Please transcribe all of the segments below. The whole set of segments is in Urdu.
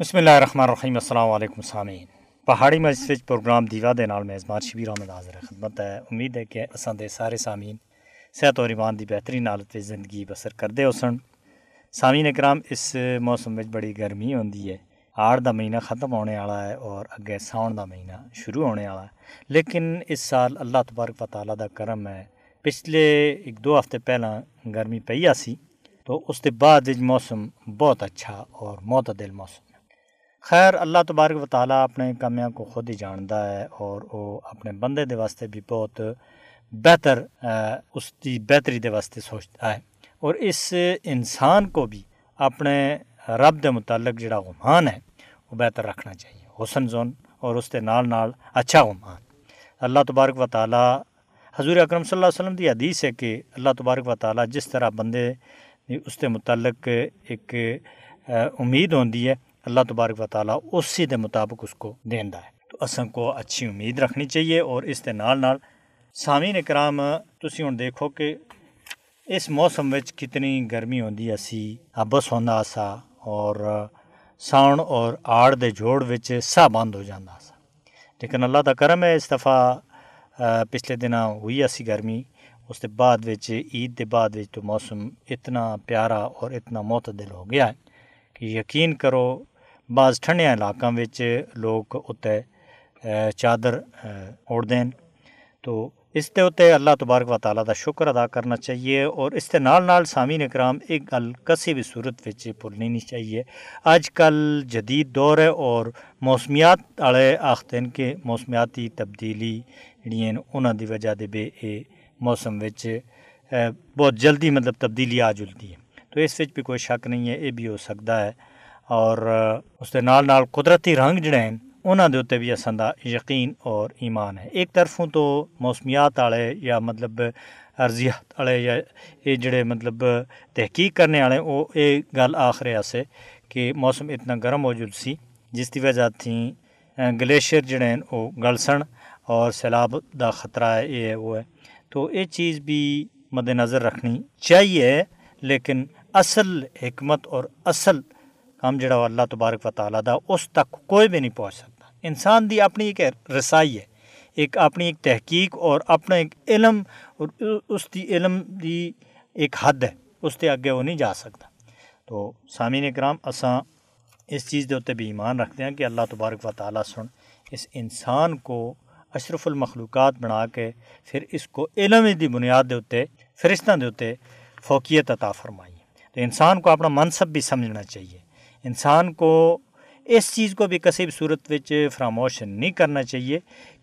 بسم اللہ الرحمن الرحیم السلام علیکم سامعین پہاڑی مجلس پروگرام دیوا دے نال میزبان شبیر احمد حاضر خدمت ہے امید ہے کہ اساں دے سارے سامعین صحت اور ایمان دی بہترین حالت وچ زندگی بسر کردے ہو سن سامعین اکرام اس موسم وچ بڑی گرمی ہوندی ہے آڑ دا مہینہ ختم ہونے والا ہے اور اگے ساؤن دا مہینہ شروع ہونے والا ہے لیکن اس سال اللہ تبارک و تعالیٰ دا کرم ہے پچھلے ایک دو ہفتے پہلا گرمی پئی آسی تو اس کے بعد موسم بہت اچھا اور معتدل موسم خیر، اللہ تبارک و تعالیٰ اپنے کامیاں کو خود ہی جانتا ہے اور وہ اپنے بندے دے واسطے بھی بہت بہتر اس کی بہتری دے واسطے سوچتا ہے۔ اور اس انسان کو بھی اپنے رب دے متعلق جڑا غمان ہے، وہ بہتر رکھنا چاہیے۔ حسن زون اور اس کے نال نال اچھا غمان۔ اللہ تبارک و تعالیٰ، حضور اکرم صلی اللہ علیہ وسلم دی حدیث ہے کہ اللہ تبارک و تعالیٰ جس طرح بندے اس کے متعلق ایک امید ہوندی ہے اللہ تبارک و تعالیٰ اسی دے مطابق اس کو دیندا ہے۔ تو اساں کو اچھی امید رکھنی چاہیے اور اس دے نال نال سامعین اکرام تسی ہن دیکھو کہ اس موسم وچ کتنی گرمی ہوندی اسی ابس ہوندا سا اور ساؤن اور آڑ دے جوڑ وچ سا بند ہو جاندا سا۔ لیکن اللہ دا کرم ہے، اس دفعہ پچھلے دن ہوئی اسی گرمی۔ اس کے بعد وچ، عید دے بعد وچ تو موسم اتنا پیارا اور اتنا معتدل ہو گیا ہے کہ یقین کرو بعض ٹھنڈیا علاقوں لوگ اتنے چادر اوڑھتے ہیں تو اس کے اتنے اللہ تبارک و تعالیٰ کا شکر ادا کرنا چاہیے اور اس کے نال نال سامعین اکرام ایک گل کسی بھی صورت بھولنی نہیں چاہیے اج کل جدید دور ہے اور موسمیات والے آختے ہیں کہ موسمیاتی تبدیلی جڑی انہوں دی وجہ دے بے اے موسم بہت جلدی مطلب تبدیلی آ جلتی ہے تو اس بھی کوئی شک نہیں ہے یہ بھی ہو سکتا ہے اور اس کے نال نال قدرتی رنگ جڑے ہیں انہوں دے اتنے بھی اصل یقین اور ایمان ہے۔ ایک طرفوں تو موسمیات والے یا مطلب ارضیات والے یا یہ جڑے مطلب تحقیق کرنے والے وہ یہ گل آخ رہے سے کہ موسم اتنا گرم ہو جل سی، جس کی وجہ تھی گلیشیئر جڑے ہیں وہ گلسن اور سیلاب دا خطرہ ہے یہ ہے، وہ ہے۔ تو یہ چیز بھی مد نظر رکھنی چاہیے، لیکن اصل حکمت اور اصل کام جڑا اللہ تبارک و تعالیٰ دا اس تک کوئی بھی نہیں پہنچ سکتا۔ انسان دی اپنی ایک رسائی ہے، ایک اپنی ایک تحقیق اور اپنا ایک علم، اور اس دی علم دی ایک حد ہے، اس کے اگے وہ نہیں جا سکتا۔ تو سامعین اکرام اساں اس چیز دے اتنے بھی ایمان رکھتے ہیں کہ اللہ تبارک و تعالیٰ سن، اس انسان کو اشرف المخلوقات بنا کے پھر اس کو علم دی بنیاد دے اتنے فرشتوں دے اتنے فوقیت عطا فرمائی۔ تو انسان کو اپنا منصب بھی سمجھنا چاہیے۔ انسان کو اس چیز کو بھی کسی بھی صورت وچ فراموش نہیں کرنا چاہیے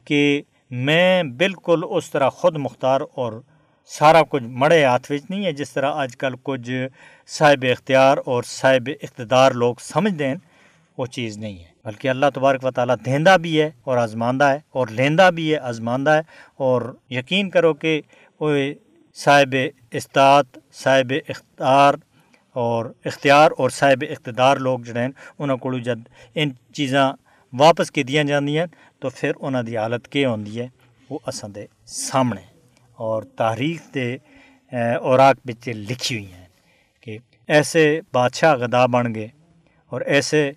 کہ میں بالکل اس طرح خود مختار اور سارا کچھ مڑے ہاتھ وچ نہیں ہے، جس طرح آج کل کچھ صاحب اختیار اور صاحب اقتدار لوگ سمجھتے ہیں وہ چیز نہیں ہے۔ بلکہ اللہ تبارک و تعالیٰ دہندہ بھی ہے اور آزماندہ ہے اور لیندہ بھی ہے، آزماندہ ہے۔ اور یقین کرو کہ وہ صاحب استاد، صاحب اختیار اور اختیار اور صاحب اقتدار لوگ جڑے ہیں انہوں کو جد ان چیزاں واپس کی دیا جاندیاں تو پھر انہوں دی حالت کیا ہوندی ہے، وہ اساں دے سامنے اور تاریخ دے اوراق بچ لکھی ہوئی ہیں کہ ایسے بادشاہ گدا بن گئے اور ایسے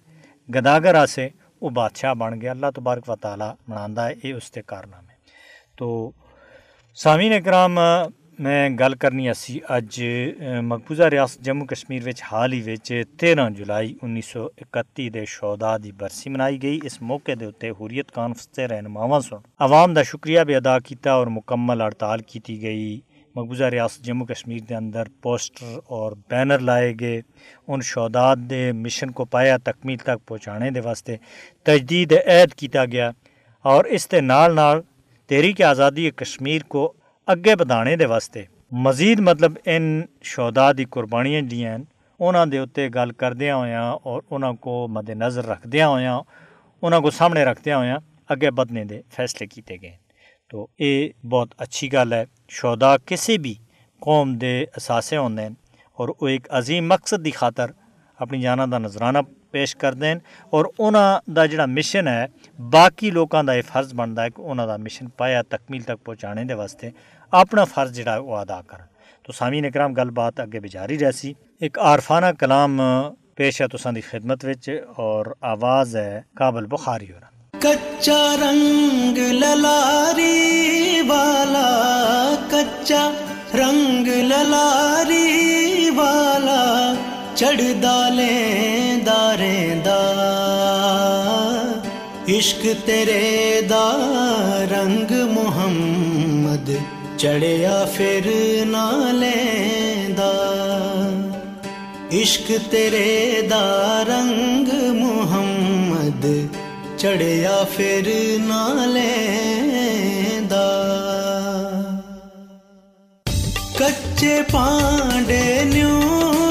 گداگر آسے، وہ بادشاہ بن گیا اللہ تبارک و تعالیٰ مناندہ ہے، یہ اس کے کارنامے۔ تو سامعین اکرام میں گل کرنی اسی اج مقبوضہ ریاست جموں کشمیر وچ حال ہی وچ تیرہ جولائی انیس سو اکتی دے شہدا دی برسی منائی گئی اس موقع دے اتنے حریت کانفرنس کے رہنماواں سن عوام دا شکریہ بھی ادا کیتا اور مکمل ہڑتال کیتی گئی مقبوضہ ریاست جموں کشمیر دے اندر پوسٹر اور بینر لائے گئے ان شہدات دے مشن کو پایا تکمیل تک پہنچانے دے واسطے تجدید عید کیتا گیا اور اس دے نال نال تحریک آزادی کشمیر کو اگے بدھانے دے واسطے مزید مطلب ان شہدا دی قربانیاں جڑیاں ہیں انہاں دے اتنے گل کردیا ہویاں اور انہاں کو مد نظر رکھدیا ہویاں انہاں کو سامنے رکھدیا ہویاں اگے بدنے دے فیصلے کیتے گئے تو یہ بہت اچھی گل ہے شہدا کسی بھی قوم دے اثاثے ہوندے ہیں اور وہ ایک عظیم مقصد دی خاطر اپنی جانا دا نظرانہ پیش کرتے ہیں اور انہوں دا جڑا مشن ہے باقی لوگوں دا یہ فرض بنتا ہے کہ انہوں دا مشن پایا تکمیل تک پہنچانے دے واسطے اپنا فرض جڑا ہے وہ ادا کر تو سامعین اکرام، گل بات اگے بھی جاری رہسی۔ ایک عارفانہ کلام پیش ہے تساں دی خدمت وچ اور آواز ہے کابل بخاری ہو کچا رنگ للاری والا، کچا رنگ للاری والا، چڑھ دالیں داریں دا۔ عشق تیرے دا، رنگ محمد۔ چڑھیا پھر نالیں دا۔ عشق تیرے دا رنگ محمد، چڑھیا پھر نالے دا۔ کچے پانڈے نیو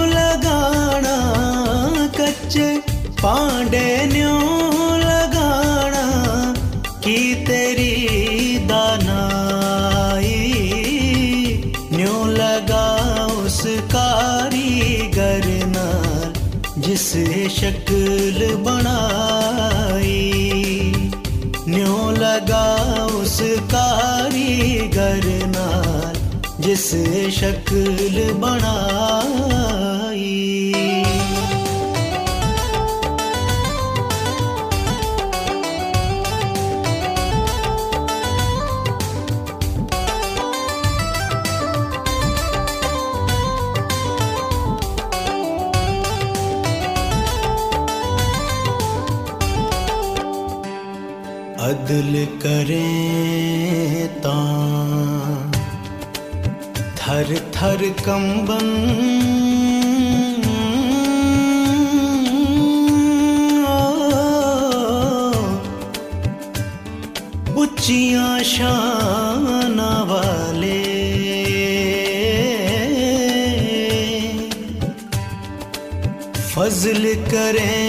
لگانا، کچے پانڈے نیو شکل بنائی۔ نیو لگا اس کاریگر نال جس شکل بنائی۔ عدل کریں تا تھر تھر کمبن اچیاں شان والے فضل کریں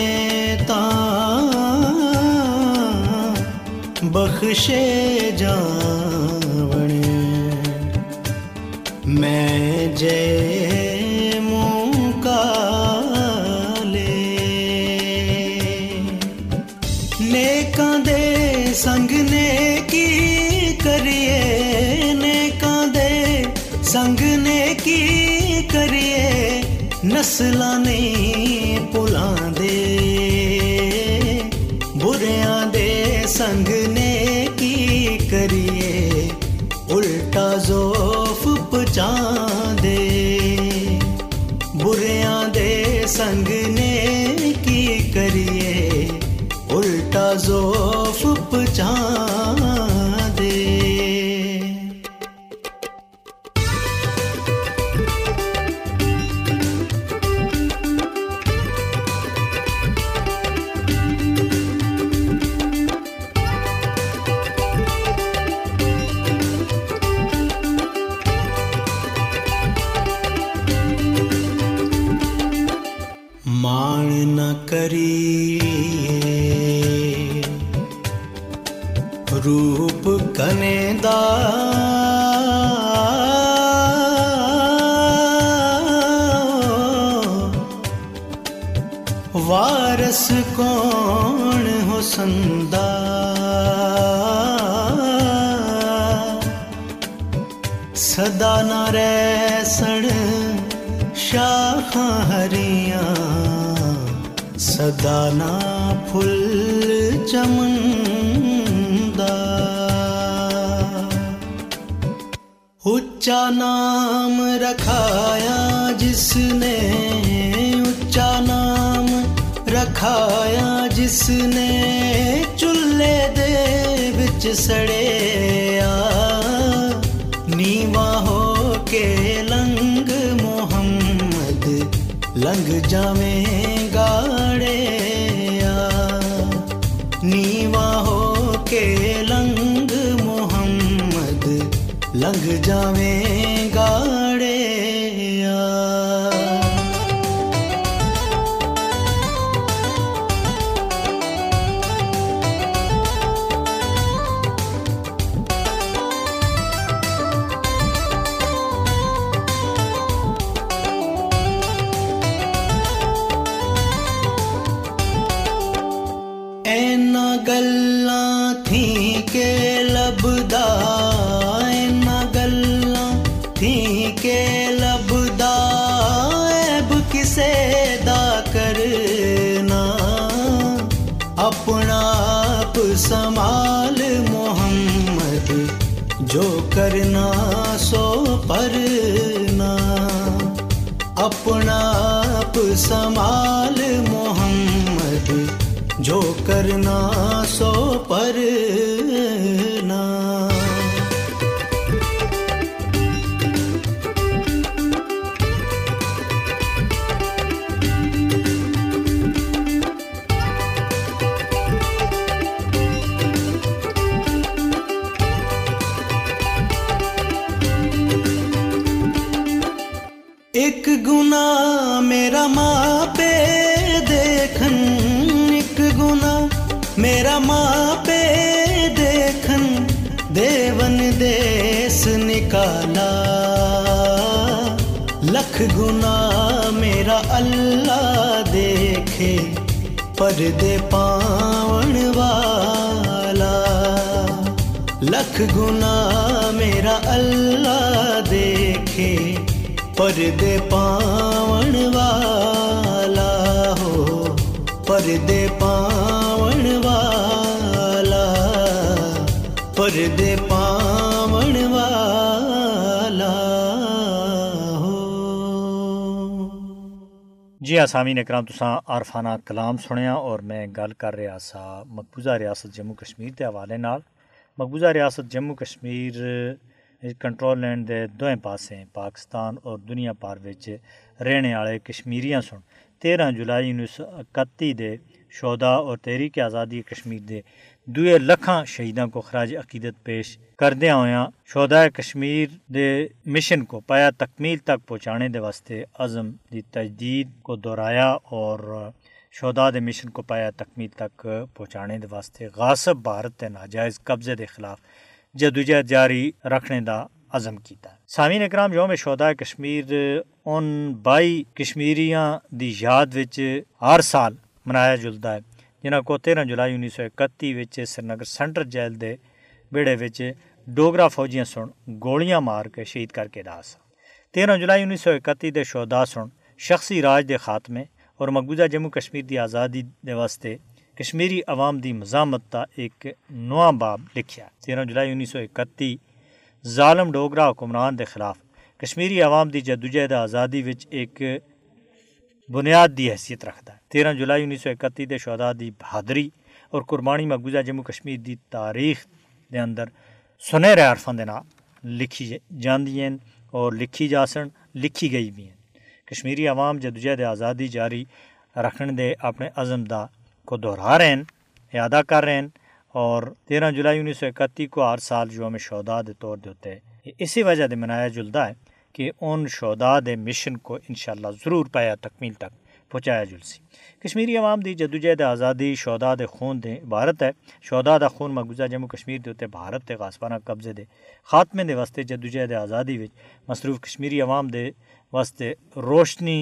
بخشے جاون۔ میں جے منہ کالے نیکاں دے سنگ نے کی کریے، نیکاں دے سنگ نے کی کریے۔ نسلاں نہیں نہ کری روپ کنے دا وارس کون حسن دا صدا نہ رہ سڑ شاخاں ہریاں صدا نہ پھل چمندا اچا نام رکھایا جس نے اچا نام رکھایا جس نے چولہے دے وچ سڑیا نیواں ہو کے لنگ محمد لنگ جاویں جاویں سمال محمد جو کرنا سو پرنا ایک گنا میرا ماں پہ دیکھن ایک گنا میرا ماں پہ دیکھن، دیون دیس نکالا۔ لکھ گنا میرا اللہ دیکھے، پردے پاون والا۔ لکھ گنا میرا اللہ پردے پاون والا ہو پردے پاون والا پردے پاون والا ہو جی ہاں سامعین اکرام تساں عارفانہ کلام سنیا اور میں گل کر رہا سا مقبوضہ ریاست جموں کشمیر کے حوالے نال مقبوضہ ریاست جموں کشمیر کنٹرول لینڈ دے دوئیں پاسیں پاکستان اور دنیا پار وچ رہنے والے کشمیریاں سن۔ تیرہ جولائی انیس سو اکتی دے شہدا اور تحریک آزادی کشمیر دے دوئے لکھاں شہیداں کو خراج عقیدت پیش کردیا ہویاں۔ شہداء کشمیر دے مشن کو پایا تکمیل تک پہنچانے دے واسطے عزم دی تجدید کو دہرایا اور شہداء دے مشن کو پایا تکمیل تک پہنچانے دے واسطے غاصب بھارت تے ناجائز قبضے دے خلاف جدوجہد جاری رکھنے دا عزم کیتا ہے۔ سامعین اکرام، یوم شہداء کشمیر ان بائی کشمیریاں دی یاد وچ ہر سال منایا جلدا ہے، جنہاں کو تیرہ جولائی انیس سو اکتی وچ سرینگر سینٹر جیل دے بیڑے وچ ڈوگرا فوجیاں سن گولیاں مار کے شہید کر کے دا تیرہ جولائی انیس سو اکتی دے شہداء سن شخصی راج دے خاتمے اور مقبوضہ جموں کشمیر دی آزادی دے واسطے کشمیری عوام دی مزامت دا ایک نواں باب لکھیا تیرہ جولائی انیس سو اکتی ظالم ڈوگرا حکمران دے خلاف کشمیری عوام دی جدوجہد آزادی وچ ایک بنیاد دی حیثیت رکھدا ہے۔ تیرہ جولائی انیس سو اکتی دے شہداء دی بہادری اور قربانی مقبوضہ جموں کشمیر دی تاریخ دے اندر سنہرے حرفاں دے نال لکھی جاندی ہیں اور لکھی جا سن، لکھی گئی بھی ہیں۔ کشمیری عوام جدوجہد آزادی جاری رکھنے دے اپنے عزم دا کو دہرا رہے ہیں اعادہ کر رہے ہیں اور تیرہ جولائی انیس سو اکتی کو ہر سال یوم شہداء دے طور دے ہوتے اسی وجہ دے منایا جلدا ہے کہ ان شہداء دے مشن کو انشاءاللہ ضرور پایا تکمیل تک پہنچایا جلسی کشمیری عوام دی جدوجہد آزادی، شہداء دے خون دے عبارت ہے۔ شہداء دا خون مقبوضہ جموں کشمیر دے ہوتے بھارت تے غاسبانہ قبضے دے خاتمے دے واسطے جدوجہد آزادی وچ مصروف کشمیری عوام دے واسطے روشنی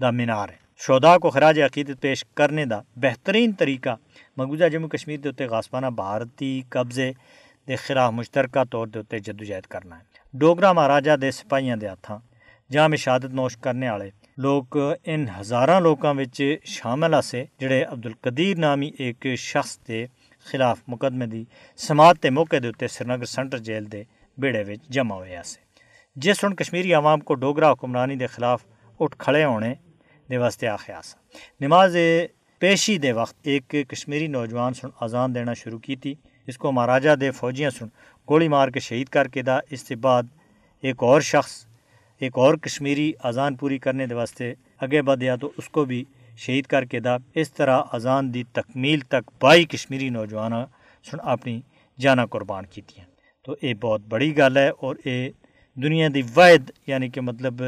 دا مینار ہے۔ شہداء کو خراج عقیدت پیش کرنے دا بہترین طریقہ مقبوضہ جموں کشمیر دے ہوتے غاسبانہ بھارتی قبضے دے خلاف مشترکہ طور دے ہوتے جدوجہد کرنا ہے۔ ڈوگرا مہاراجا دے سپاہیاں دے ہاتھاں جہاں میں شہادت نوش کرنے والے لوگ ان ہزاراں لوکاں وچ شامل آسے جڑے عبدالقدیر نامی ایک شخص دے خلاف مقدمے دی سماعت تے موقع دے اوتے سرینگر سینٹر جیل دے بیڑے وچ جمع ہوئے آسے جس ہن کشمیری عوام کو ڈوگرا حکمرانی دے خلاف اٹھ کھڑے ہونے واسطے آخیا سا نماز پیشی دے وقت ایک کشمیری نوجوان سن اذان دینا شروع کی تھی اس کو مہاراجا دے فوجیاں سن گولی مار کے شہید کر کے دا۔ اس کے بعد ایک اور شخص، ایک اور کشمیری اذان پوری کرنے دے واسطے اگے بدیا تو اس کو بھی شہید کر کے دا۔ اس طرح اذان دی تکمیل تک بائی کشمیری نوجوان سن اپنی جانا قربان کی تو یہ بہت بڑی گل ہے اور یہ دنیا دی واحد یعنی کہ مطلب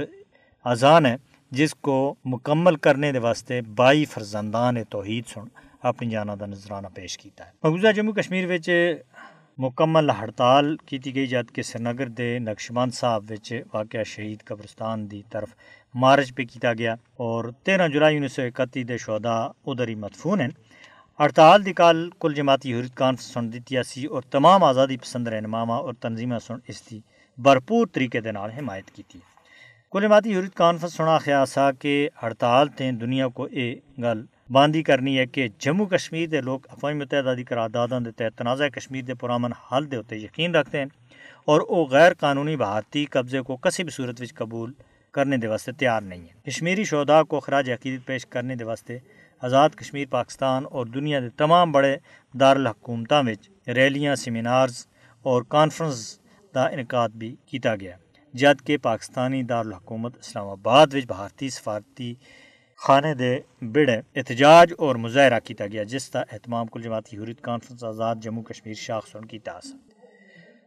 اذان ہے جس کو مکمل کرنے دے واسطے بائی فرزندان توحید سن، اپنی جانا دا نظرانہ پیش کیتا ہے۔ مقبوضہ جموں کشمیر وچ مکمل ہڑتال کیتی گئی، جد کہ سرینگر دے نقشبند صاحب وچ واقعہ شہید قبرستان دی طرف مارچ پہ کیتا گیا۔ اور تیرہ جولائی انیس سو اکتی دے شہدا ادھر ہی مدفون ہیں۔ ہڑتال دی کال کل جماعتی حریت کانفرنس سن دیتی سی اور تمام آزادی پسند رہنماواں اور تنظیمیں سن اس دی بھرپور طریقے دے نال حمایت کیتی۔ جماعتی حریت کانفرنس سنا خیا سا کہ ہڑتال تے دنیا کو اے گل باندھی کرنی ہے کہ جموں کشمیر دے لوگ اقوام متحدہ دی قرارداداں دے تحت تنازع کشمیر دے پرامن حل دے ہوتے یقین رکھتے ہیں اور او غیر قانونی بھارتی قبضے کو کسی بھی صورت وچ قبول کرنے دے واسطے تیار نہیں ہے کشمیری شہدا کو خراج عقیدت پیش کرنے دے واسطے آزاد کشمیر، پاکستان اور دنیا دے تمام بڑے دارالحکومتاں وچ ریلیاں، سیمینارز اور کانفرنس دا انعقاد بھی کیتا گیا۔ جد کہ پاکستانی دارالحکومت اسلام آباد وچ بھارتی سفارتی خانے دے بڑے احتجاج اور مظاہرہ کیتا گیا، جس کا اہتمام کل جماعتی حریت کانفرنس آزاد جموں کشمیر شاخ سن کیتا سا۔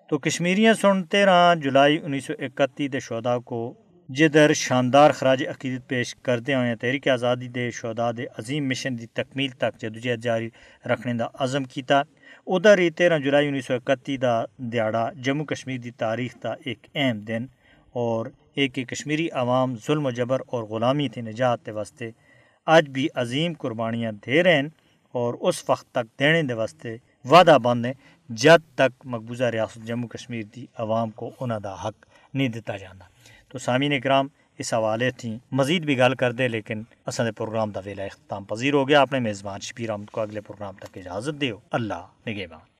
تو کشمیریاں سن تیرہ جولائی انیس سو اکتی دے شہدا کو جدر شاندار خراج عقیدت پیش کرتے ہوئے تحریک آزادی دے شہدا دے عظیم مشن دی تکمیل تک جدوجہد جاری رکھنے دا عزم کیتا۔ ادھر ہی تیرہ جولائی انیس سو اکتی دا دیہڑا جموں کشمیر دی تاریخ دا ایک اہم دن اور ایک کشمیری عوام ظلم و جبر اور غلامی تھی نجات دے واسطے اج بھی عظیم قربانیاں دے رہے ہیں اور اس وقت تک دینے دے واسطے وعدہ بند ہیں، جد تک مقبوضہ ریاست جموں کشمیر دی عوام کو انہوں دا حق نہیں دیتا جانا۔ تو سامعین اکرام اس حوالے تھیں مزید بھی گل کر دے لیکن اصل پروگرام دا ویلا اختتام پذیر ہو گیا۔ اپنے میزبان شبیر احمد کو اگلے پروگرام تک اجازت دیو۔ اللہ نگہبان۔